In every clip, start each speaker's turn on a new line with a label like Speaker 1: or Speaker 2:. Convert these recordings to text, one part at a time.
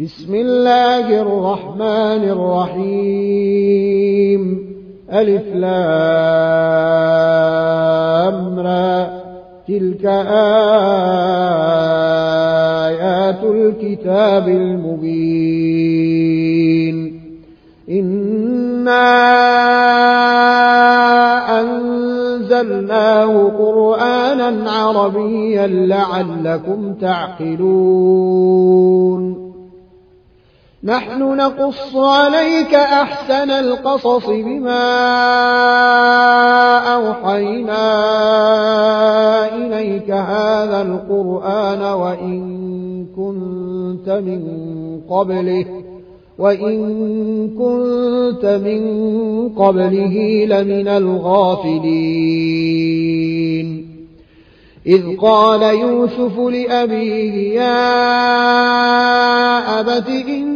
Speaker 1: بسم الله الرحمن الرحيم. ألف لامرى تلك آيات الكتاب المبين. إنا أنزلناه قرآنا عربيا لعلكم تعقلون. نحن نقص عليك أحسن القصص بما أوحينا إليك هذا القرآن وإن كنت من قبله وإن كنت من قبله لمن الغافلين. إذ قال يوسف لأبيه يا أبت إن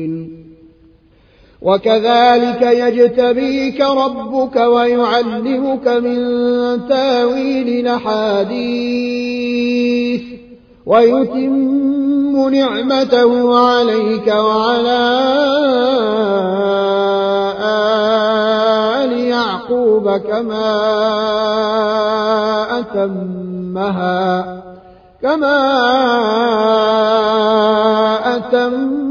Speaker 1: وكذلك يجتبيك ربك ويعلمك من تاويل الأحاديث ويتم نعمته عليك وعلى آل يعقوب كما أتمها كما أتمها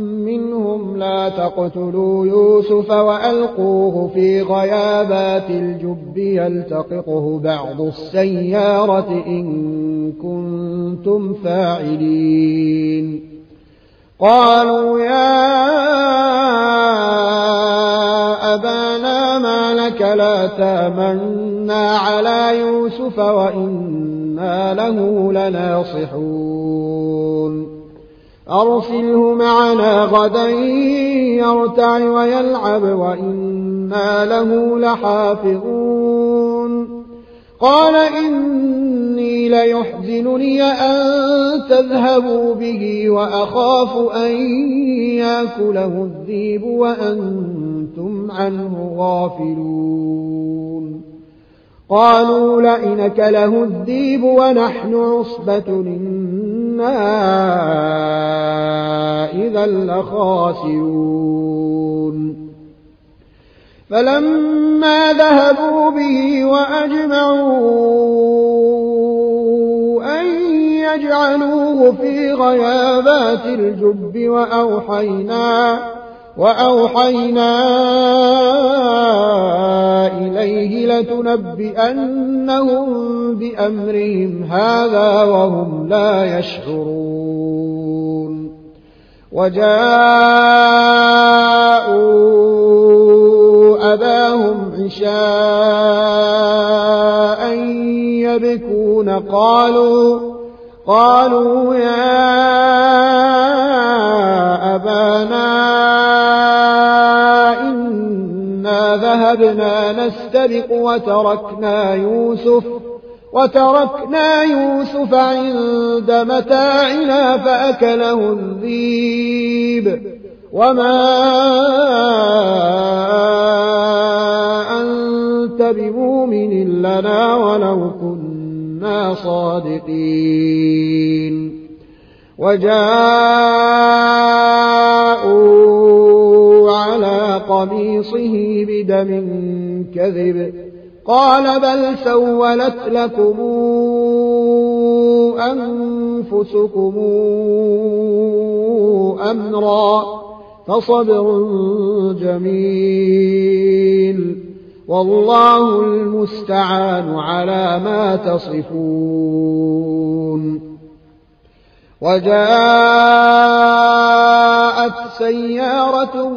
Speaker 1: منهم لا تقتلوا يوسف وألقوه في غيابات الجب يلتقطه بعض السيارة إن كنتم فاعلين. قالوا يا أبانا ما لك لا تامنا على يوسف وإنا له لناصحون. أرسله معنا غدا يرتع ويلعب وإنا له لحافظون. قال إني ليحزنني أن تذهبوا به وأخاف أن يأكله الذيب وأنتم عنه غافلون. قالوا لئن كله الذيب ونحن عصبة إنا إذا لخاسرون. فلما ذهبوا به وأجمعوا أن يجعلوه في غيابات الجب وأوحينا وأوحينا إليه لتنبئنهم بأمرهم هذا وهم لا يشعرون. وجاءوا أباهم عشاء يبكون قالوا قالوا يا أبانا إنا ذهبنا نستبق وتركنا يوسف وتركنا يوسف عند متاعنا فأكله الذيب. وما أنت بمؤمن لنا ولو كنا صادقين وجاءوا على قميصه بدم كذب قال بل سولت لكم أنفسكم أمرا فصبر جميل والله المستعان على ما تصفون. وجاءت سيارة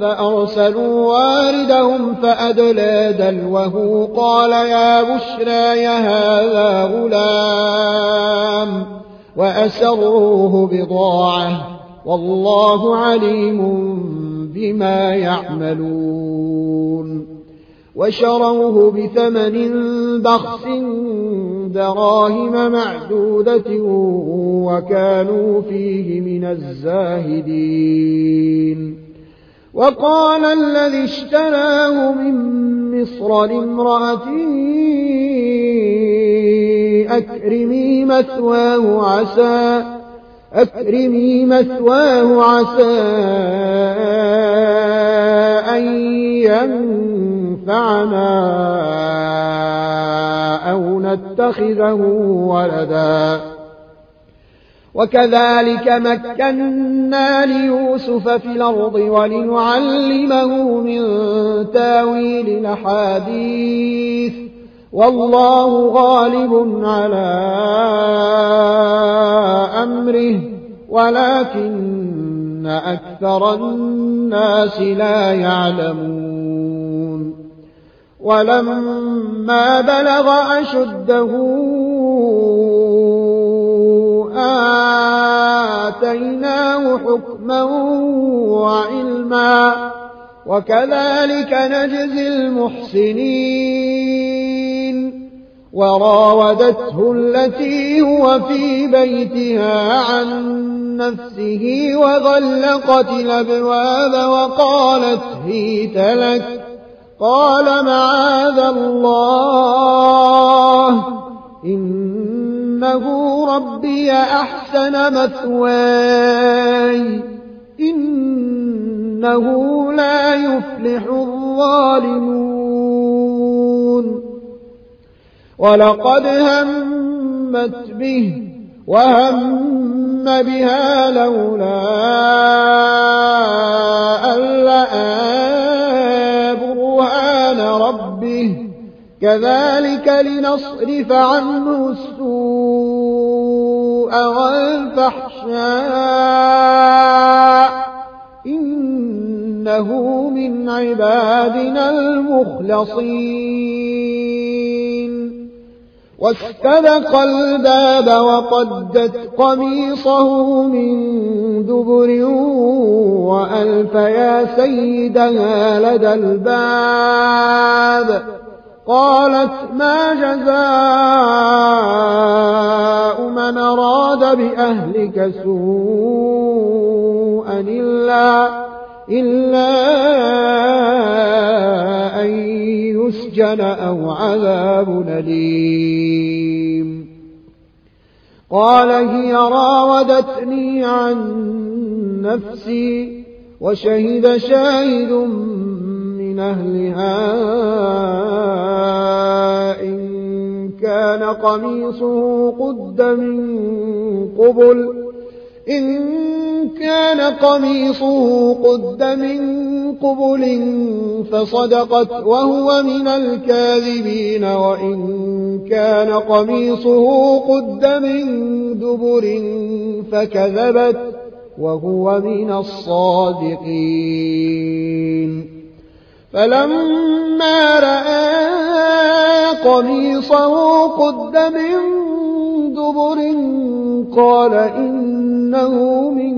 Speaker 1: فأرسلوا واردهم فأدلى دلوه قال يا بشرى يا هذا غلام وأسروه بضاعة والله عليم بما يعملون. وشروه بثمن بخس دراهم معدودة وكانوا فيه من الزاهدين. وقال الذي اشتراه من مصر لامرأته أكرمي مثواه عسى أكرمي مثواه عسى أن ينفعنا أو نتخذه ولدا. وكذلك مكنا ليوسف في الأرض ولنعلمه من تأويل الأحاديث. والله غالب على أمره ولكن أكثر الناس لا يعلمون. ولما بلغ أشده آتيناه حكما وعلما وكذلك نجزي المحسنين. وراودته التي هو في بيتها عن نفسه وغلقت الأبواب وقالت هيت لك قال معاذ الله. إنه ربي أحسن مثواي. إنه لا يفلح الظالمون. ولقد همت به وهم بها لولا أن برهان ربه. كذلك لنصرف عنه السوء والفحشاء. إنه من عبادنا المخلصين. واستبق الباب وقدت قميصه من وألف يا سيدها لدى الباب قالت ما جزاء من أراد بأهلك سوءا إلا إلا أن يسجن أو عذاب أليم قال هي راودتني عن نفسي وشهد شاهد من أهلها إن كان قميصه قد من قبل إن كان قميصه قد من قبل فصدقت وهو من الكاذبين وإن كان قميصه قد من دبر فكذبت وهو من الصادقين. فلما رأى قميصه قد من دبر قال إنه من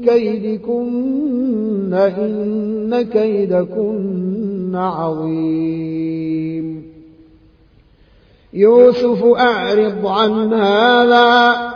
Speaker 1: كيدكن إن كيدكن عظيم. يوسف أعرض عن هذا.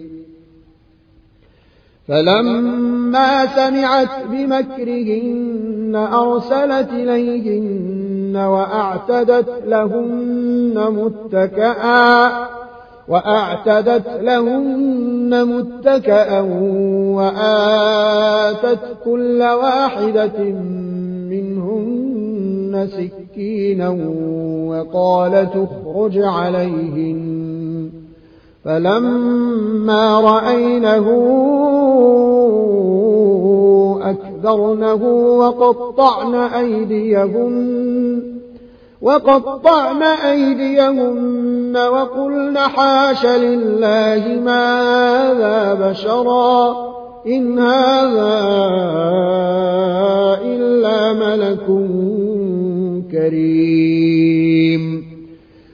Speaker 1: فلما سمعت بمكرهن أرسلت إليهن وأعتدت لهن متكئا وأعتدت لهن متكأ وآتت كل واحدة منهن سكينا وقال تخرج عليهن. فلما رأينه أكبرنه وقطعن أيديهن وقطعن أيديهن وقلن حاش لله ما هذا بشرا إن هذا إلا ملك كريم.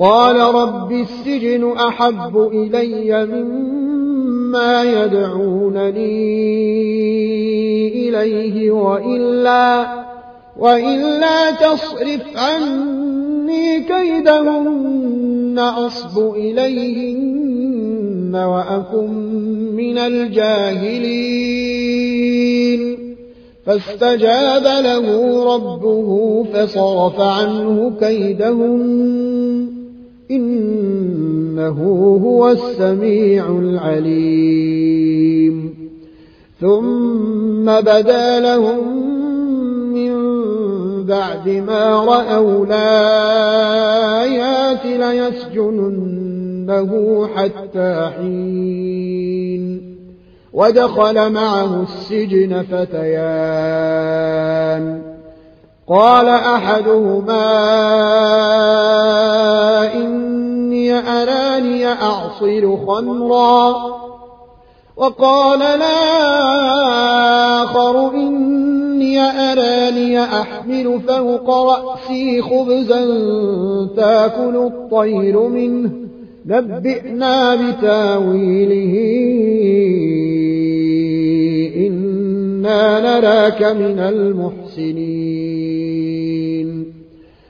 Speaker 1: قال رب السجن أحب إلي مما يدعونني إليه وإلا وإلا تصرف عني كيدهن أصب إليهن وأكن من الجاهلين. فاستجاب له ربه فصرف عنه كيدهن إنه هو السميع العليم. ثم بدا لهم من بعد ما رأوا الآيات ليسجننه حتى حين. ودخل معه السجن فتيان. قال أحدهما إني أراني أعصر خمرا وقال الآخر إني أراني أحمل فوق رأسي خبزا تأكل الطير منه نبئنا بتاويله إنا نراك من المحسنين.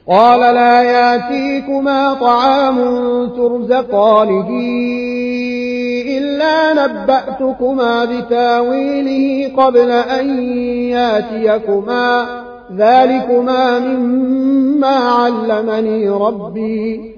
Speaker 1: قال لا ياتيكما طعام ترزقانه إلا نبأتكما بتاويله قبل أن ياتيكما. ذلكما مما علمني ربي.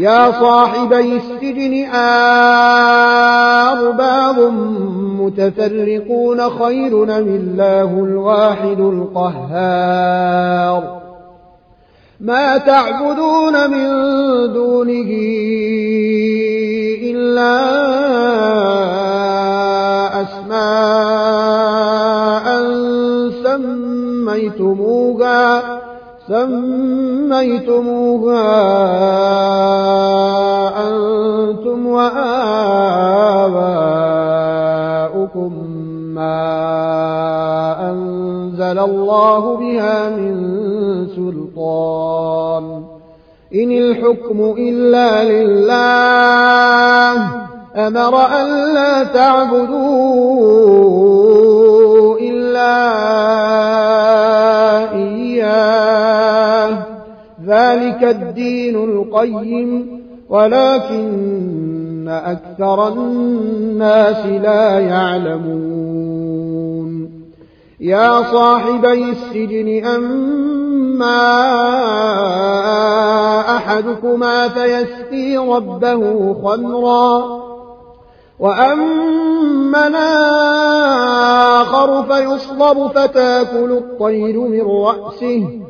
Speaker 1: يا صاحبي السجن أرباب متفرقون خير من الله الواحد القهار. ما تعبدون من دونه إلا أسماء سميتموها سميتموها أنتم وآباؤكم ما أنزل الله بها من سلطان إن الحكم إلا لله أمر أن لا تعبدوا إلا ذلك الدين القيم ولكن أكثر الناس لا يعلمون. يا صاحبي السجن أما أحدكما فيسقي ربه خمرا وأما الآخر فيصلب فتاكل الطير من رأسه.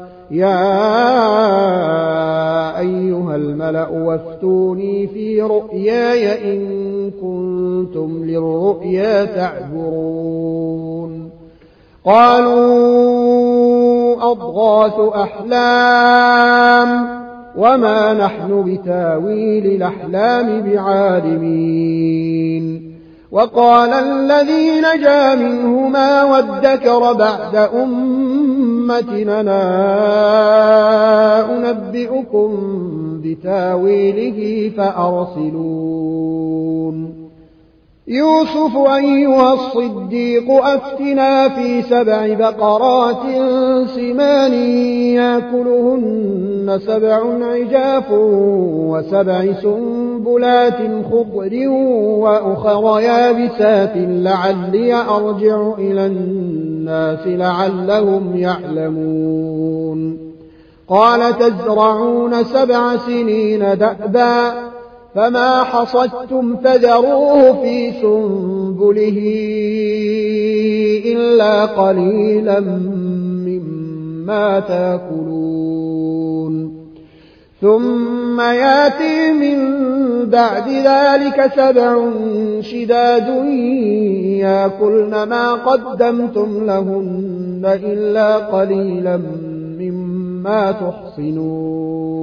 Speaker 1: يا أيها الملأ وافتوني في رؤياي إن كنتم للرؤيا تعبرون. قالوا أضغاث أحلام وما نحن بتاويل الأحلام بعالمين. وقال الذي نجا منهما وادكر بعد أمتنا أنبئكم بتاويله فأرسلون. يوسف أيها الصديق أفتنا في سبع بقرات سمان يأكلهن سبع عجاف وسبع سنبلات خضر وأخر يابسات لعلي أرجع إلى الناس لعلهم يعلمون. قال تزرعون سبع سنين دأبا فما حصدتم فذروه في سنبله إلا قليلا مما تاكلون ثم ياتي من بعد ذلك سبع شداد ياكلن ما قدمتم لهن إلا قليلا مما تحصنون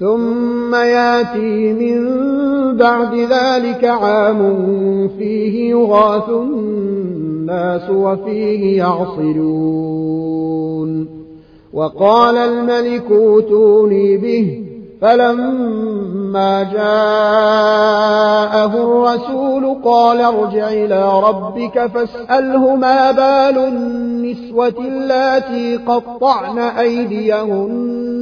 Speaker 1: ثم ياتي من بعد ذلك عام فيه يغاث الناس وفيه يعصرون. وقال الملك اوتوني به فلما جاءه الرسول قال ارجع إلى ربك فاسأله ما بال النسوة اللاتي قطعن أيديهن.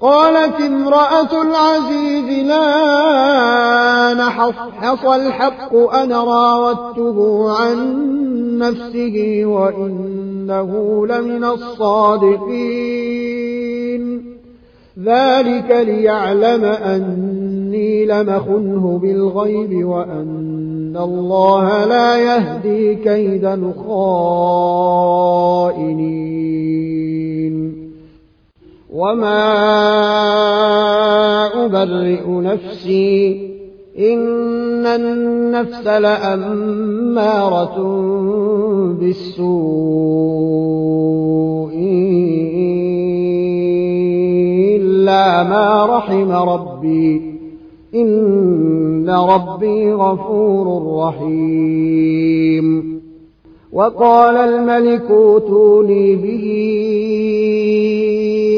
Speaker 1: قالت امرأة العزيز لا نحصحص الحق أنا راودته عن نفسه وإنه لمن الصادقين. ذلك ليعلم أني لمخنه بالغيب وأن الله لا يهدي كيد الخائنين. وما أبرئ نفسي إن النفس لأمارة بالسوء إلا ما رحم ربي إن ربي غفور رحيم وقال الملك اوتوني به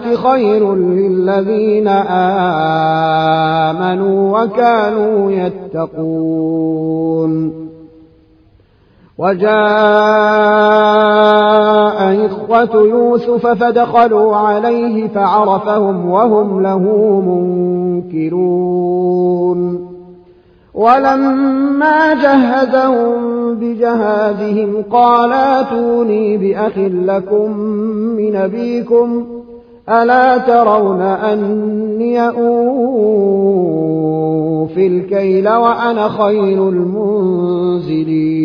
Speaker 1: خير للذين آمنوا وكانوا يتقون. وجاء إخوة يوسف فدخلوا عليه فعرفهم وهم له منكرون. ولما جهزهم بجهازهم قال آتوني بأخ لكم من أبيكم ألا ترون أني أوفي الكيل وأنا خير المنزلين.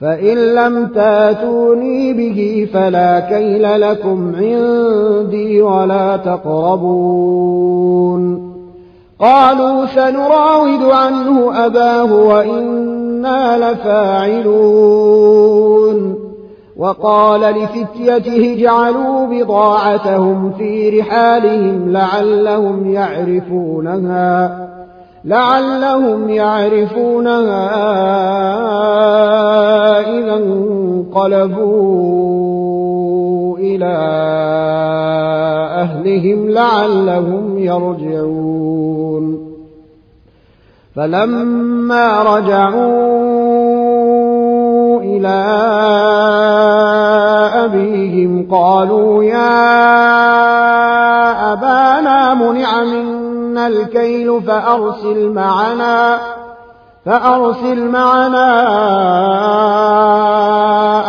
Speaker 1: فإن لم تاتوني به فلا كيل لكم عندي ولا تقربون. قالوا سنراود عنه أباه وإنا لفاعلون. وقال لفتيته اجعلوا بضاعتهم في رحالهم لعلهم يعرفونها لعلهم يعرفونها إذا انقلبوا إلى أهلهم لعلهم يرجعون. فلما رجعوا إلى أبيهم قالوا يا أبانا منع منا الكيل فأرسل معنا فأرسل معنا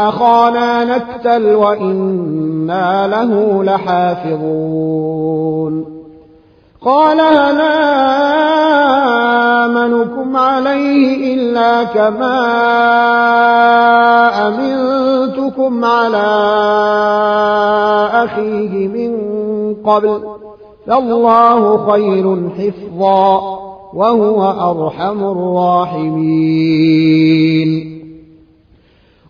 Speaker 1: أخانا نكتل وإنا له لحافظون. قال هل آمنكم عليه إلا كما أمنتكم على أخيه من قبل. فالله خير حفظا وهو أرحم الراحمين.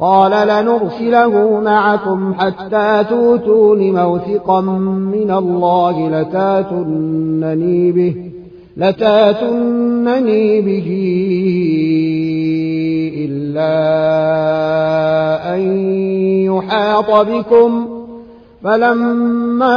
Speaker 1: قال لنرسله معكم حتى توتون موثقا من الله لتاتنني به لتاتنني به إلا أن يحاط بكم. فلما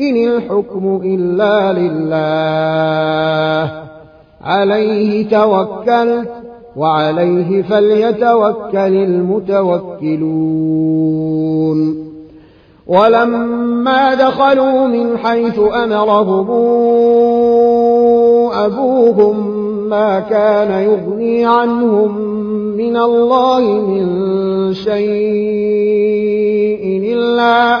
Speaker 1: إن الحكم إلا لله. عليه توكلت وعليه فليتوكل المتوكلون. ولما دخلوا من حيث أمرهم أبوهم ما كان يغني عنهم من الله من شيء إلا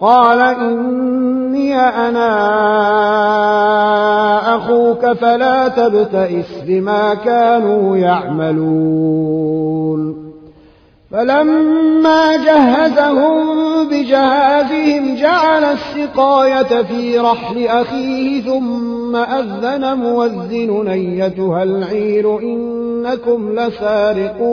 Speaker 1: قال إني أنا أخوك فلا تبتئس بما كانوا يعملون. فلما جهزهم بجهازهم جعل السقاية في رحل أخيه ثم أذن موذن أيتها العير إنكم لسارقون.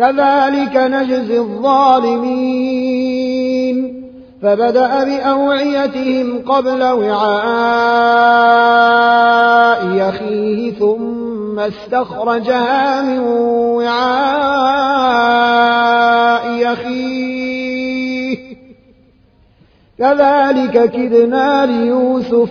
Speaker 1: كذلك نجزي الظالمين. فبدأ بأوعيتهم قبل وعاء أخيه ثم استخرجها من وعاء أخيه. كذلك كدنا ليوسف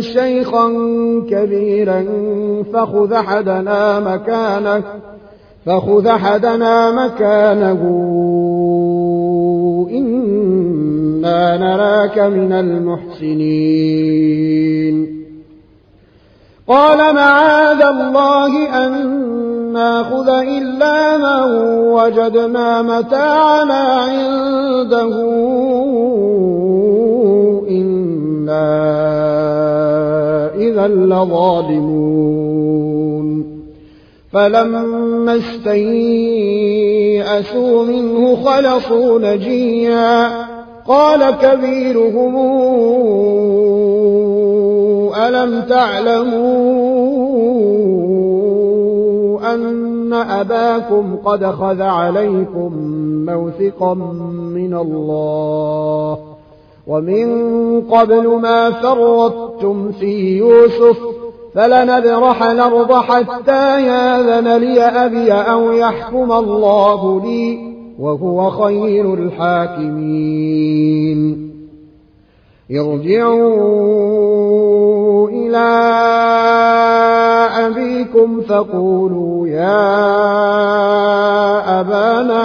Speaker 1: شيخا كبيرا فخذ أحدنا مكانه فخذ أحدنا مكانه. إنا نراك من المحسنين. قال معاذ الله أن نأخذ إلا من وجدنا متاعنا عنده. إنا إذا لظالمون فلما استيئسوا منه خلصوا نجيا قال كبيرهم ألم تعلموا أن أباكم قد خذ عليكم موثقا من الله ومن قبل ما فرطتم في يوسف فلنبرح الأرض حتى ياذن لي أبي أو يحكم الله لي وهو خير الحاكمين. ارجعوا إلى أبيكم فقولوا يا أبانا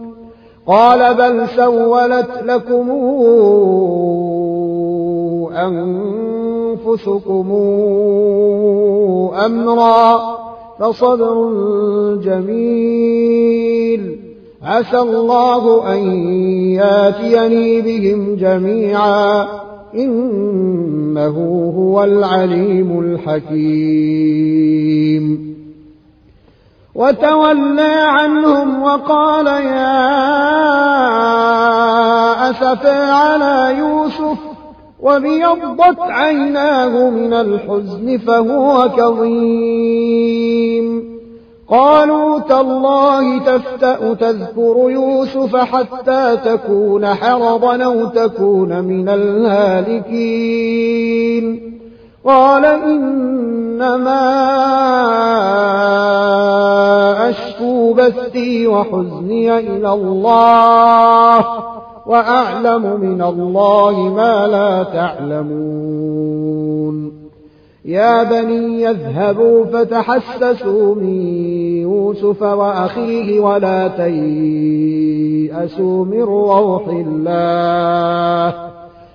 Speaker 1: قال بل سولت لكم أنفسكم أمرا فصبر جميل. عسى الله أن ياتيني بهم جميعا. إنه هو العليم الحكيم. وتولى عنهم وقال يا أسفى على يوسف وبيضت عيناه من الحزن فهو كظيم. قالوا تالله تفتأ تذكر يوسف حتى تكون حرضا أو تكون من الهالكين. قال إنما أشكو بثي وحزني إلى الله وأعلم من الله ما لا تعلمون. يا بني يذهبوا فتحسسوا من يوسف وأخيه ولا تيأسوا من روح الله.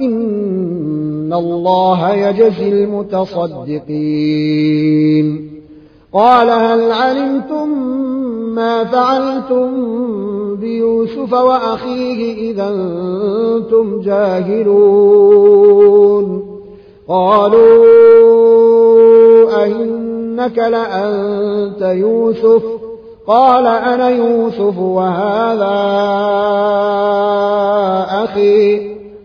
Speaker 1: إن الله يجزي المتصدقين قال هل علمتم ما فعلتم بيوسف وأخيه إذا أنتم جاهلون قالوا أئنك لأنت يوسف قال أنا يوسف وهذا أخي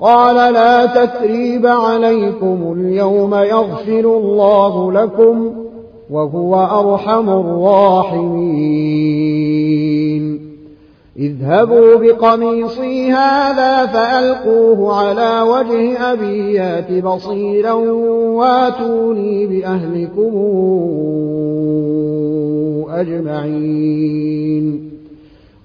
Speaker 1: قال لا تثريب عليكم اليوم يغفر الله لكم وهو أرحم الراحمين. اذهبوا بقميصي هذا فألقوه على وجه أبي يات بصيرا واتوني بأهلكم أجمعين.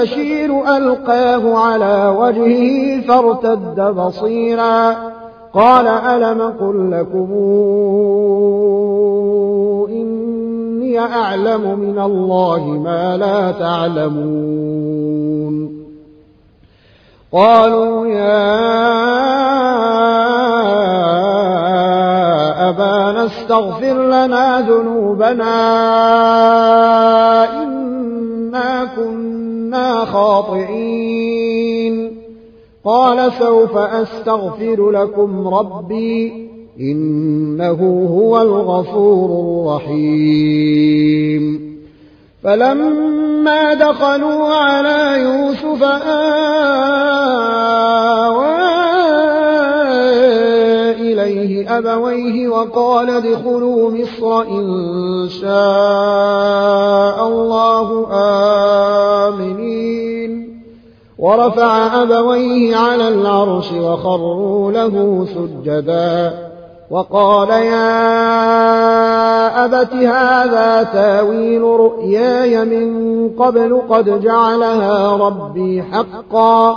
Speaker 1: البشير ألقاه على وجهه فارتد بصيرا. قال ألم قل لكم إني أعلم من الله ما لا تعلمون. قالوا يا أبانا استغفر لنا ذنوبنا إنا كنا خاطئين. قال سوف أستغفر لكم ربي إنه هو الغفور الرحيم. فلما دخلوا على يوسف آوى إليه أبويه وقال ادخلوا مصر إن شاء الله آمنين. ورفع أبويه على العرش وخروا له سجدا. وقال يا أبت هذا تاويل رؤياي من قبل قد جعلها ربي حقا.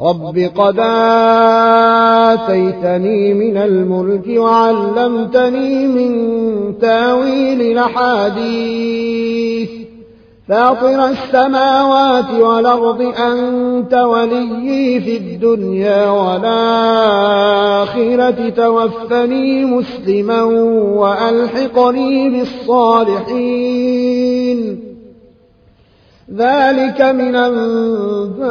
Speaker 1: رب قد آتيتني من الملك وعلمتني من تأويل الأحاديث. فاطر السماوات والأرض أنت وليي في الدنيا والآخرة. توفني مسلما وألحقني بالصالحين. ذلك من أنباء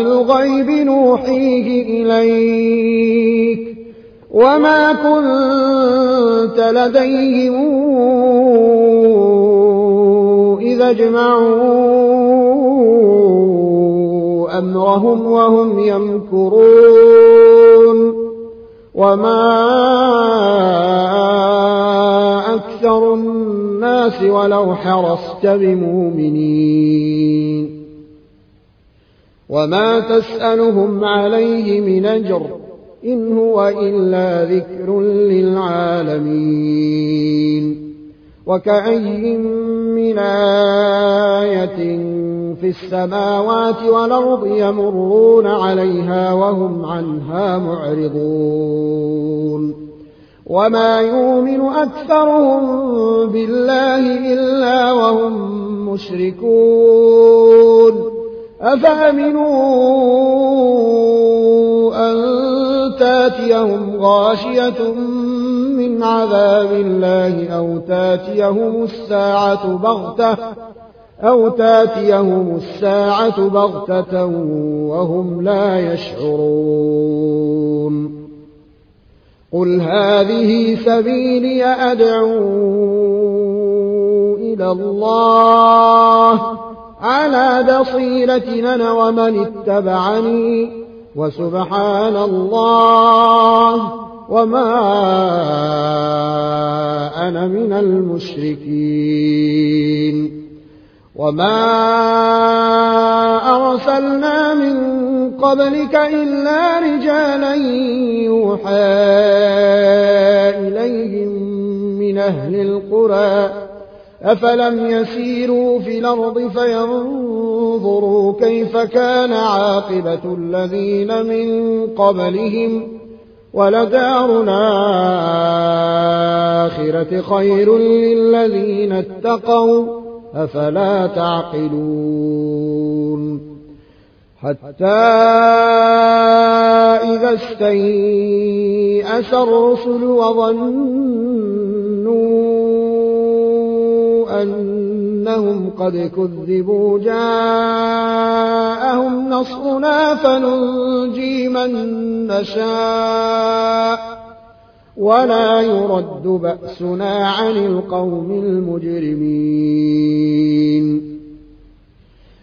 Speaker 1: الغيب نوحيه إليك. وما كنت لديهم إذا اجمعوا أمرهم وهم يمكرون. وما أكثر الناس ولو حرصت بمؤمنين. وما تسألهم عليه من أجر إن هو إلا ذكر للعالمين. وكأي من آية في السماوات والأرض يمرون عليها وهم عنها معرضون. وما يؤمن أكثرهم بالله إلا وهم مشركون أفأمنوا أن تاتيهم غاشية من عذاب الله أو تاتيهم الساعة بغتة أو تاتيهم الساعة بغتة وهم لا يشعرون قل هذه سبيلي أدعو إلى الله على بصيرة أنا ومن اتبعني وسبحان الله وما أنا من المشركين وما أرسلنا من قبلك إلا رجالا يوحى إليهم من أهل القرى. أفلم يسيروا في الأرض فينظروا كيف كان عاقبة الذين من قبلهم. ولدار الآخرة خير للذين اتقوا. أفلا تعقلون. حتى إذا استيأس الرسل وظنوا أنهم قد كذبوا جاءهم نصرنا فننجي من نشاء ولا يرد بأسنا عن القوم المجرمين.